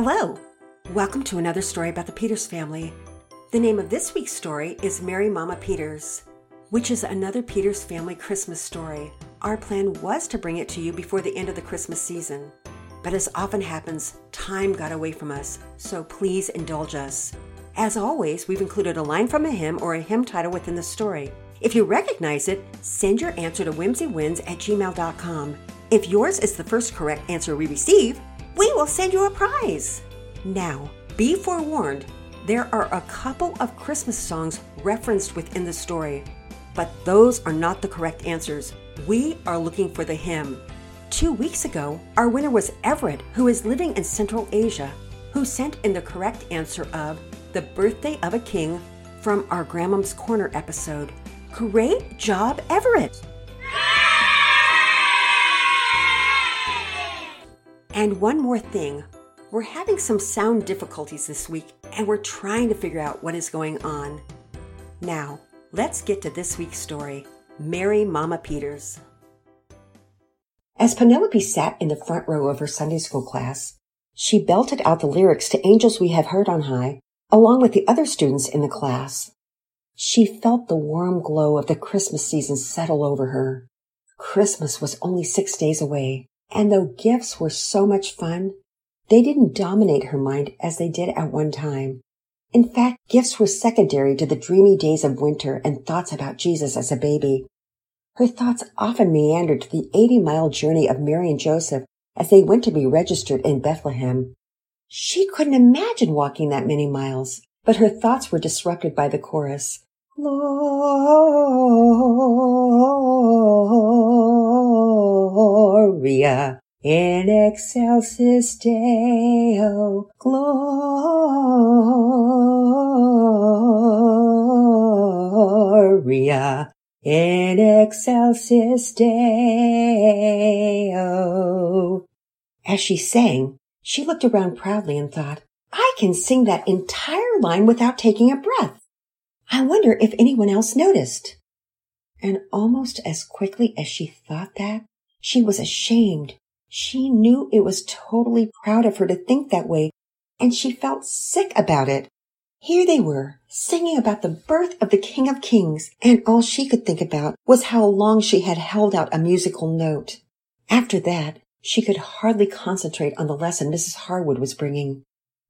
Hello! Welcome to another story about the Peters family. The name of this week's story is Mary Mama Peters, which is another Peters family Christmas story. Our plan was to bring it to you before the end of the Christmas season, but as often happens, time got away from us, so please indulge us. As always, we've included a line from a hymn or a hymn title within the story. If you recognize it, send your answer to whimsywins at gmail.com. If yours is the first correct answer we receive, we will send you a prize. Now, be forewarned, there are a couple of Christmas songs referenced within the story, but those are not the correct answers. We are looking for the hymn. Two weeks ago, our winner was Everett, who is living in Central Asia, who sent in the correct answer of The Birthday of a King from our Grandmom's Corner episode. Great job, Everett! And one more thing. We're having some sound difficulties this week, and we're trying to figure out what is going on. Now, let's get to this week's story Mary Mama Peters. As Penelope sat in the front row of her Sunday school class, she belted out the lyrics to Angels We Have Heard on High, along with the other students in the class. She felt the warm glow of the Christmas season settle over her. Christmas was only six days away, and though gifts were so much fun, they didn't dominate her mind as they did at one time. In fact, gifts were secondary to the dreamy days of winter and thoughts about Jesus as a baby. Her thoughts often meandered to the 80 mile journey of Mary and Joseph as they went to be registered in Bethlehem. She couldn't imagine walking that many miles, but her thoughts were disrupted by the chorus. Gloria in excelsis Deo Gloria in excelsis Deo. As she sang, she looked around proudly and thought, I can sing that entire line without taking a breath. I wonder if anyone else noticed. And almost as quickly as she thought that, she was ashamed. She knew it was totally proud of her to think that way, and she felt sick about it. Here they were, singing about the birth of the King of Kings, and all she could think about was how long she had held out a musical note. After that, she could hardly concentrate on the lesson Mrs. Harwood was bringing.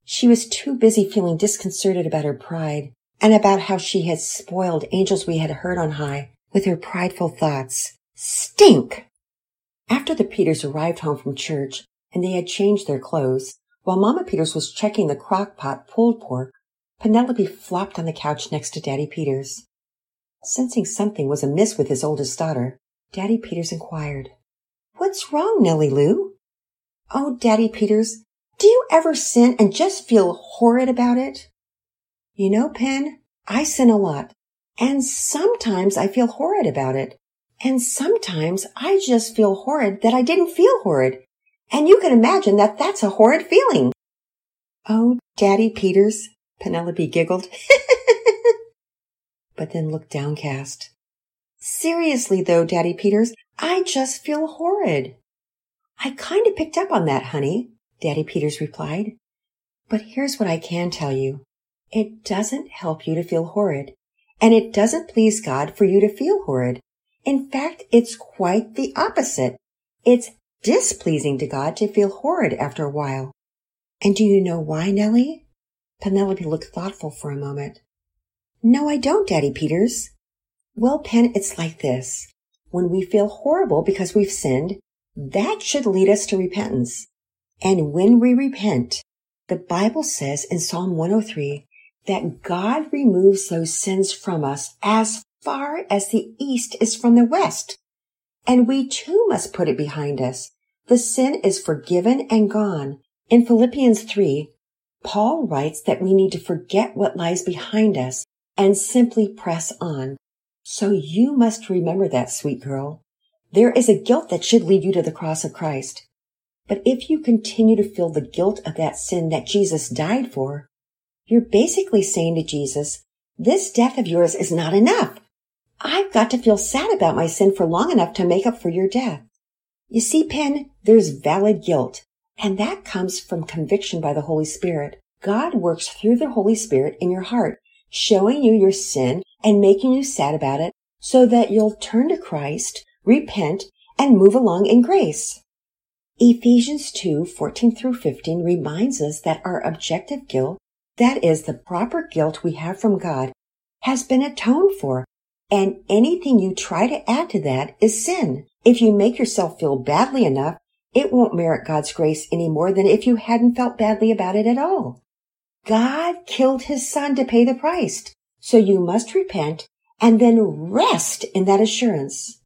She was too busy feeling disconcerted about her pride and about how she had spoiled angels we had heard on high with her prideful thoughts. Stink! After the Peters arrived home from church and they had changed their clothes, while Mama Peters was checking the crock pot pulled pork, Penelope flopped on the couch next to Daddy Peters. Sensing something was amiss with his oldest daughter, Daddy Peters inquired, What's wrong, Nellie Lou? Oh, Daddy Peters, do you ever sin and just feel horrid about it? You know, Pen, I sin a lot, and sometimes I feel horrid about it. And sometimes I just feel horrid that I didn't feel horrid. And you can imagine that that's a horrid feeling. Oh, Daddy Peters, Penelope giggled, but then looked downcast. Seriously though, Daddy Peters, I just feel horrid. I kind of picked up on that, honey, Daddy Peters replied. But here's what I can tell you. It doesn't help you to feel horrid, and it doesn't please God for you to feel horrid. In fact, it's quite the opposite. It's displeasing to God to feel horrid after a while. And do you know why, Nellie? Penelope looked thoughtful for a moment. No, I don't, Daddy Peters. Well, Pen, it's like this. When we feel horrible because we've sinned, that should lead us to repentance. And when we repent, the Bible says in Psalm 103 that God removes those sins from us as far as the east is from the west. And we too must put it behind us. The sin is forgiven and gone. In Philippians 3, Paul writes that we need to forget what lies behind us and simply press on. So you must remember that, sweet girl. There is a guilt that should lead you to the cross of Christ. But if you continue to feel the guilt of that sin that Jesus died for, you're basically saying to Jesus, this death of yours is not enough. I've got to feel sad about my sin for long enough to make up for your death. You see, Pen, there's valid guilt, And that comes from conviction by the Holy Spirit. God works through the Holy Spirit in your heart, showing you your sin and making you sad about it so that you'll turn to Christ, repent, and move along in grace. Ephesians 2, 14 through 15 reminds us that our objective guilt, that is the proper guilt we have from God, has been atoned for, and anything you try to add to that is sin. If you make yourself feel badly enough, it won't merit God's grace any more than if you hadn't felt badly about it at all. God killed his son to pay the price. So you must repent and then rest in that assurance.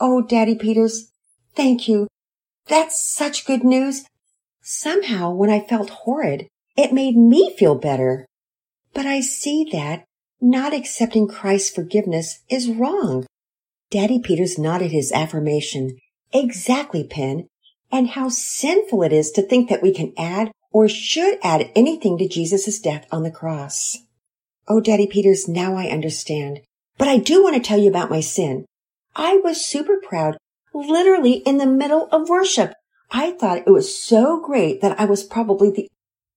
Oh, Daddy Peters, thank you. That's such good news. Somehow when I felt horrid, it made me feel better. But I see that not accepting Christ's forgiveness is wrong. Daddy Peters nodded his affirmation. Exactly, Pen. And how sinful it is to think that we can add or should add anything to Jesus' death on the cross. Oh, Daddy Peters, now I understand. But I do want to tell you about my sin. I was super proud, literally in the middle of worship. I thought it was so great that I was probably the,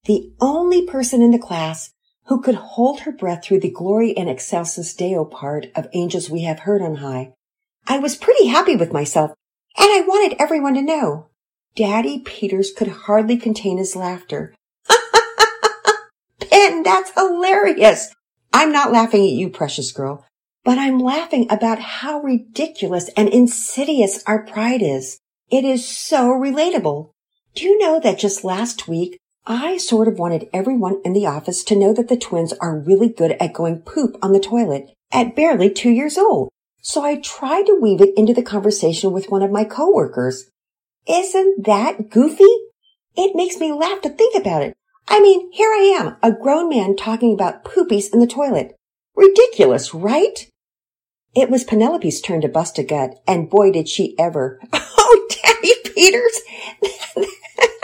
the only person in the class who could hold her breath through the Gloria in excelsis Deo part of Angels We Have Heard on High. I was pretty happy with myself, and I wanted everyone to know. Daddy Peters could hardly contain his laughter. Pen, that's hilarious. I'm not laughing at you, precious girl, but I'm laughing about how ridiculous and insidious our pride is. It is so relatable. Do you know that just last week, I sort of wanted everyone in the office to know that the twins are really good at going poop on the toilet at barely two years old. So I tried to weave it into the conversation with one of my coworkers. Isn't that goofy? It makes me laugh to think about it. I mean, here I am, a grown man talking about poopies in the toilet. Ridiculous, right? It was Penelope's turn to bust a gut, and boy did she ever. Oh, Daddy Peters!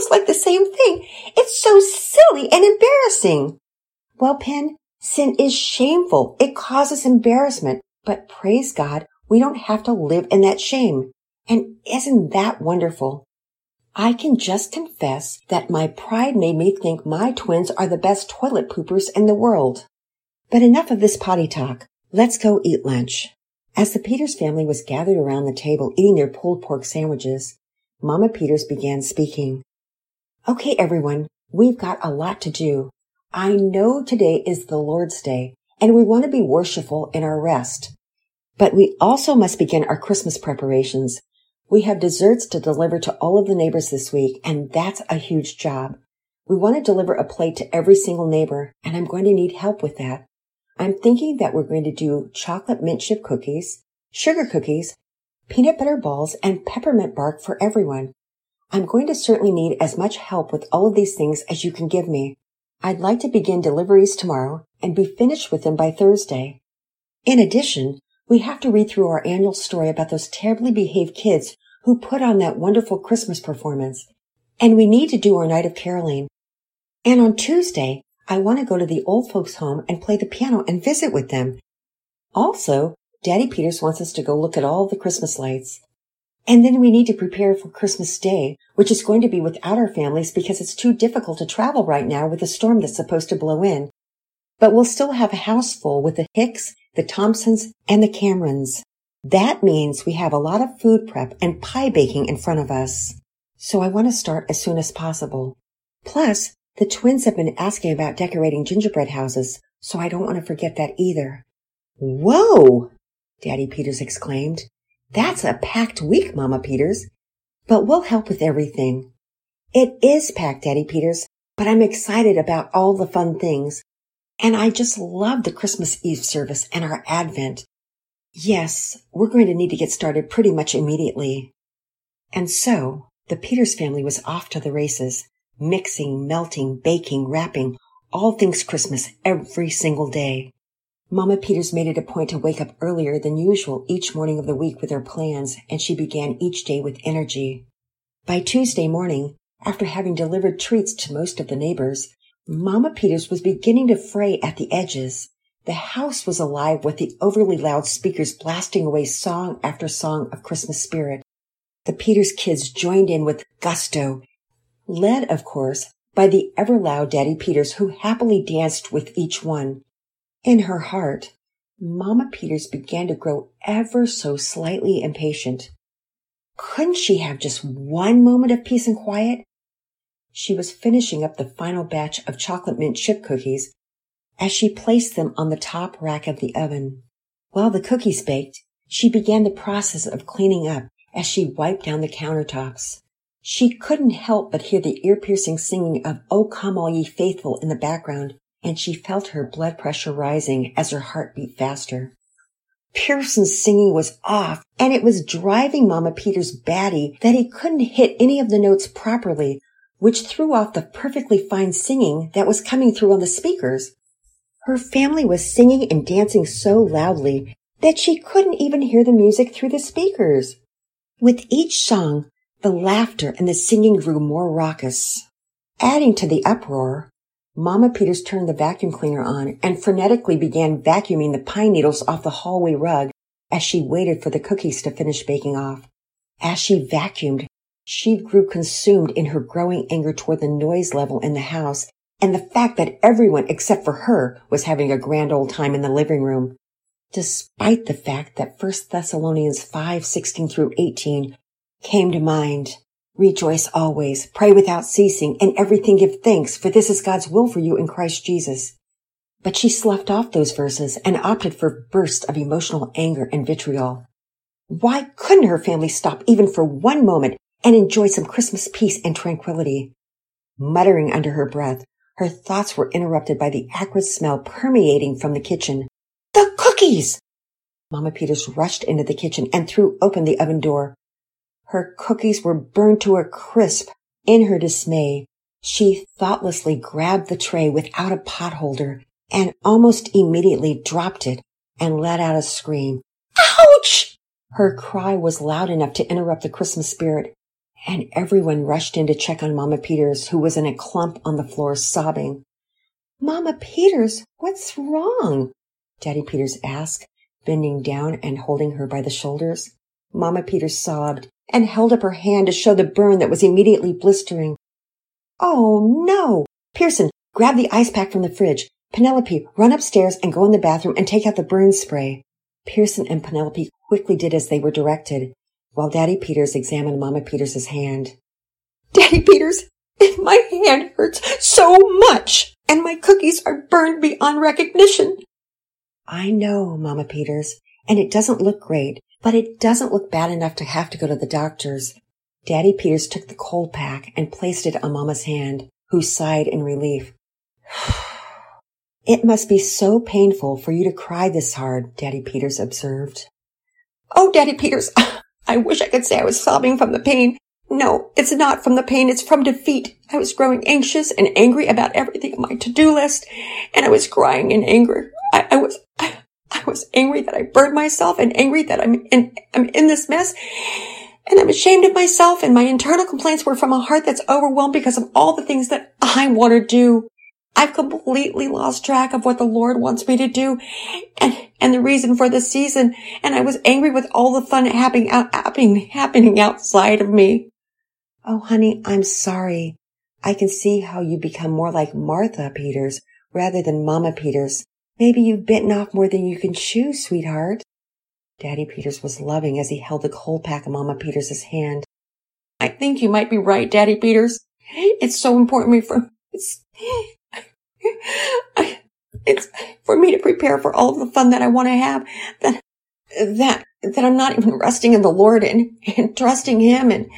Almost like the same thing. It's so silly and embarrassing. Well, Pen, sin is shameful. It causes embarrassment, but praise God, we don't have to live in that shame. And isn't that wonderful? I can just confess that my pride made me think my twins are the best toilet poopers in the world. But enough of this potty talk. Let's go eat lunch. As the Peters family was gathered around the table eating their pulled pork sandwiches, Mama Peters began speaking. Okay, everyone, we've got a lot to do. I know today is the Lord's Day and we want to be worshipful in our rest. But we also must begin our Christmas preparations we have desserts to deliver to all of the neighbors this week, and that's a huge job. We want to deliver a plate to every single neighbor, and I'm going to need help with that. I'm thinking that we're going to do chocolate mint chip cookies, sugar cookies, peanut butter balls, and peppermint bark for everyone. I'm going to certainly need as much help with all of these things as you can give me. I'd like to begin deliveries tomorrow and be finished with them by Thursday. In addition, we have to read through our annual story about those terribly behaved kids who put on that wonderful Christmas performance. And we need to do our night of caroling. And on Tuesday, I want to go to the old folks home and play the piano and visit with them. Also, Daddy Peters wants us to go look at all the Christmas lights. And then we need to prepare for Christmas Day, which is going to be without our families because it's too difficult to travel right now with the storm that's supposed to blow in. But we'll still have a house full with the Hicks, the Thompsons, and the Camerons. That means we have a lot of food prep and pie baking in front of us. So I want to start as soon as possible. Plus, the twins have been asking about decorating gingerbread houses, so I don't want to forget that either. Whoa! Daddy Peters exclaimed. That's a packed week, Mama Peters. But we'll help with everything. It is packed, Daddy Peters, but I'm excited about all the fun things. And I just love the Christmas Eve service and our Advent. Yes, we're going to need to get started pretty much immediately. And so the Peters family was off to the races, mixing, melting, baking, wrapping, all things Christmas every single day. Mama Peters made it a point to wake up earlier than usual each morning of the week with her plans, and she began each day with energy. By Tuesday morning, after having delivered treats to most of the neighbors, Mama Peters was beginning to fray at the edges. The house was alive with the overly loud speakers blasting away song after song of Christmas spirit. The Peters kids joined in with gusto, led, of course, by the ever loud Daddy Peters who happily danced with each one. In her heart, Mama Peters began to grow ever so slightly impatient. Couldn't she have just one moment of peace and quiet? She was finishing up the final batch of chocolate mint chip cookies as she placed them on the top rack of the oven. While the cookies baked, she began the process of cleaning up as she wiped down the countertops. She couldn't help but hear the ear-piercing singing of O Come All Ye Faithful in the background, and she felt her blood pressure rising as her heart beat faster. Pearson's singing was off, and it was driving Mama Peters batty that he couldn't hit any of the notes properly, which threw off the perfectly fine singing that was coming through on the speakers. Her family was singing and dancing so loudly that she couldn't even hear the music through the speakers. With each song, the laughter and the singing grew more raucous. Adding to the uproar, Mama Peters turned the vacuum cleaner on and frenetically began vacuuming the pine needles off the hallway rug as she waited for the cookies to finish baking off. As she vacuumed, she grew consumed in her growing anger toward the noise level in the house and the fact that everyone except for her was having a grand old time in the living room. Despite the fact that 1 Thessalonians 5, 16 through 18 came to mind. Rejoice always, pray without ceasing, and everything give thanks, for this is God's will for you in Christ Jesus. But she sloughed off those verses and opted for bursts of emotional anger and vitriol. Why couldn't her family stop even for one moment and enjoy some Christmas peace and tranquility? Muttering under her breath, her thoughts were interrupted by the acrid smell permeating from the kitchen. The cookies! Mama Peters rushed into the kitchen and threw open the oven door. Her cookies were burned to a crisp. In her dismay, she thoughtlessly grabbed the tray without a potholder and almost immediately dropped it and let out a scream. Ouch! Her cry was loud enough to interrupt the Christmas spirit and everyone rushed in to check on Mama Peters, who was in a clump on the floor sobbing. Mama Peters, what's wrong? Daddy Peters asked, bending down and holding her by the shoulders. Mama Peters sobbed and held up her hand to show the burn that was immediately blistering. Oh no! Pearson, grab the ice pack from the fridge. Penelope, run upstairs and go in the bathroom and take out the burn spray. Pearson and Penelope quickly did as they were directed while Daddy Peters examined Mama Peters' hand. Daddy Peters, my hand hurts so much, and my cookies are burned beyond recognition. I know, Mama Peters, and it doesn't look great, but it doesn't look bad enough to have to go to the doctor's. Daddy Peters took the cold pack and placed it on Mama's hand, who sighed in relief. it must be so painful for you to cry this hard, Daddy Peters observed. Oh, Daddy Peters, I wish I could say I was sobbing from the pain. No, it's not from the pain. It's from defeat. I was growing anxious and angry about everything on my to-do list, and I was crying in anger. I, I was, I, I, was angry that I burned myself and angry that I'm in, I'm in this mess. And I'm ashamed of myself and my internal complaints were from a heart that's overwhelmed because of all the things that I want to do. I've completely lost track of what the Lord wants me to do and, and the reason for the season. And I was angry with all the fun happening, happening, happening outside of me. Oh, honey, I'm sorry. I can see how you become more like Martha Peters rather than Mama Peters. Maybe you've bitten off more than you can chew, sweetheart. Daddy Peters was loving as he held the coal pack in Mama Peters' hand. I think you might be right, Daddy Peters. It's so important for, it's, it's for me to prepare for all of the fun that I want to have that, that, that I'm not even resting in the Lord and, and trusting him and,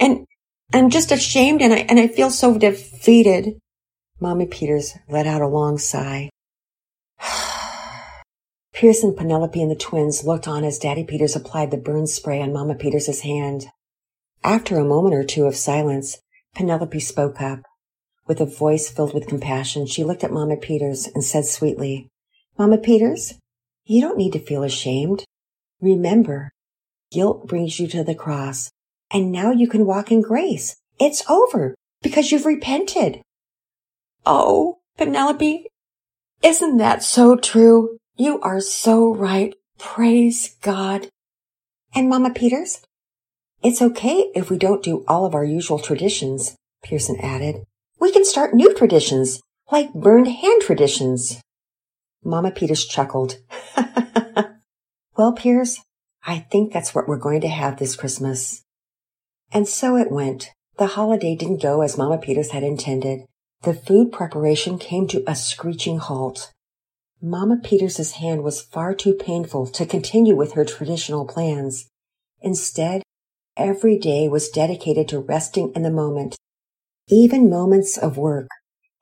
and I'm just ashamed and I, and I feel so defeated. Mommy Peters let out a long sigh. Pearson, Penelope, and the twins looked on as Daddy Peters applied the burn spray on Mama Peters' hand. After a moment or two of silence, Penelope spoke up. With a voice filled with compassion, she looked at Mama Peters and said sweetly, Mama Peters, you don't need to feel ashamed. Remember, guilt brings you to the cross, and now you can walk in grace. It's over because you've repented. Oh, Penelope, isn't that so true? You are so right. Praise God. And Mama Peters, It's okay if we don't do all of our usual traditions, Pearson added. We can start new traditions, like burned hand traditions. Mama Peters chuckled. well, Piers, I think that's what we're going to have this Christmas. And so it went. The holiday didn't go as Mama Peters had intended. The food preparation came to a screeching halt. Mama Peters's hand was far too painful to continue with her traditional plans. Instead, every day was dedicated to resting in the moment, even moments of work.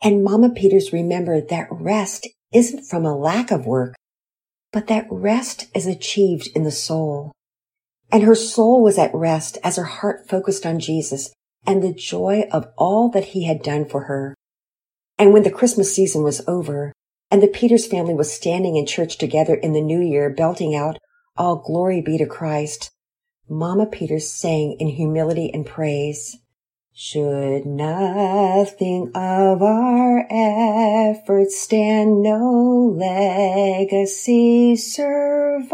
And Mama Peters remembered that rest isn't from a lack of work, but that rest is achieved in the soul. And her soul was at rest as her heart focused on Jesus and the joy of all that he had done for her. And when the Christmas season was over and the Peters family was standing in church together in the new year belting out, all glory be to Christ, Mama Peters sang in humility and praise. Should nothing of our efforts stand, no legacy survive,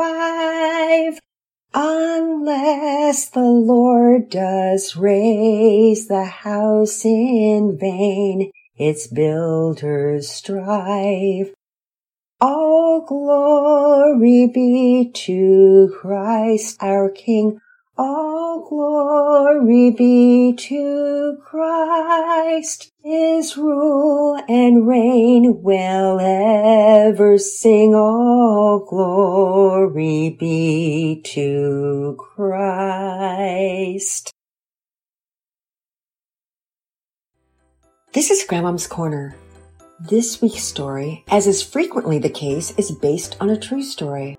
unless the Lord does raise the house in vain, its builders strive. All glory be to Christ our King. All glory be to Christ. His rule and reign will ever sing. All glory be to Christ. This is Grandmom's Corner. This week's story, as is frequently the case, is based on a true story.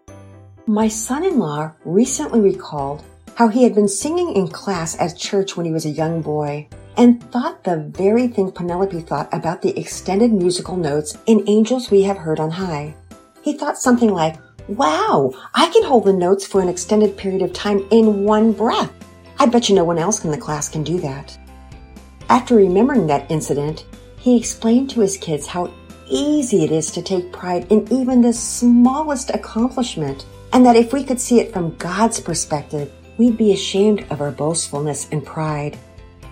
My son-in-law recently recalled how he had been singing in class at church when he was a young boy and thought the very thing Penelope thought about the extended musical notes in Angels We Have Heard on High. He thought something like, Wow, I can hold the notes for an extended period of time in one breath. I bet you no one else in the class can do that. After remembering that incident, he explained to his kids how easy it is to take pride in even the smallest accomplishment, and that if we could see it from God's perspective, we'd be ashamed of our boastfulness and pride.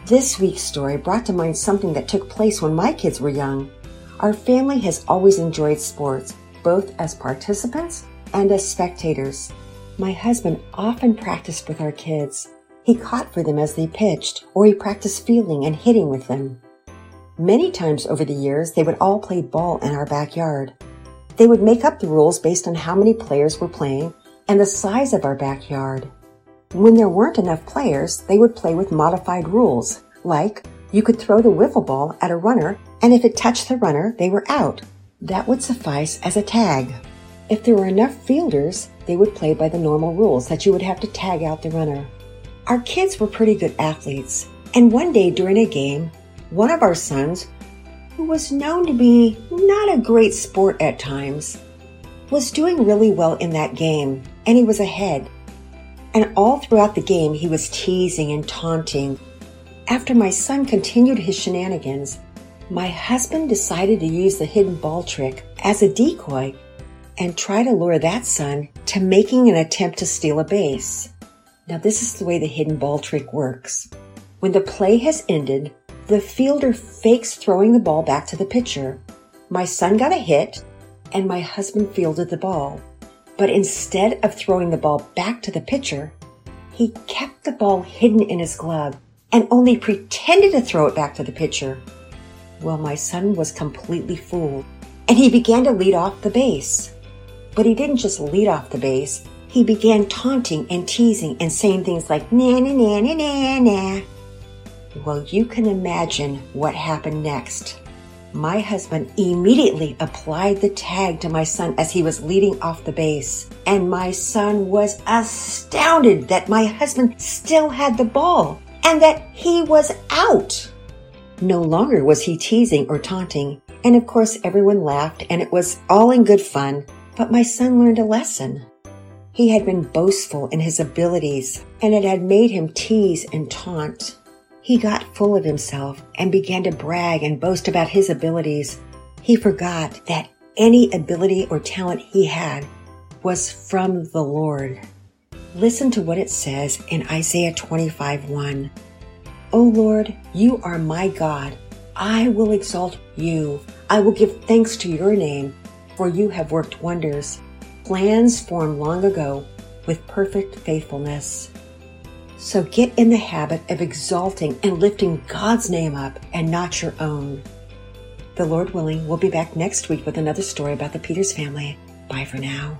This week's story brought to mind something that took place when my kids were young. Our family has always enjoyed sports, both as participants and as spectators. My husband often practiced with our kids, he caught for them as they pitched, or he practiced fielding and hitting with them. Many times over the years, they would all play ball in our backyard. They would make up the rules based on how many players were playing and the size of our backyard. When there weren't enough players, they would play with modified rules, like you could throw the wiffle ball at a runner, and if it touched the runner, they were out. That would suffice as a tag. If there were enough fielders, they would play by the normal rules that you would have to tag out the runner. Our kids were pretty good athletes, and one day during a game, one of our sons, who was known to be not a great sport at times, was doing really well in that game, and he was ahead. And all throughout the game, he was teasing and taunting. After my son continued his shenanigans, my husband decided to use the hidden ball trick as a decoy and try to lure that son to making an attempt to steal a base. Now, this is the way the hidden ball trick works. When the play has ended, the fielder fakes throwing the ball back to the pitcher. My son got a hit, and my husband fielded the ball. But instead of throwing the ball back to the pitcher, he kept the ball hidden in his glove and only pretended to throw it back to the pitcher. Well, my son was completely fooled, and he began to lead off the base. But he didn't just lead off the base, he began taunting and teasing and saying things like, na na na na na na. Well, you can imagine what happened next. My husband immediately applied the tag to my son as he was leading off the base. And my son was astounded that my husband still had the ball and that he was out. No longer was he teasing or taunting. And of course, everyone laughed and it was all in good fun. But my son learned a lesson. He had been boastful in his abilities, and it had made him tease and taunt. He got full of himself and began to brag and boast about his abilities. He forgot that any ability or talent he had was from the Lord. listen to what it says in Isaiah 25 1. O Lord, you are my God. I will exalt you. I will give thanks to your name, for you have worked wonders, plans formed long ago with perfect faithfulness. So get in the habit of exalting and lifting God's name up and not your own. The Lord willing, we'll be back next week with another story about the Peters family. Bye for now.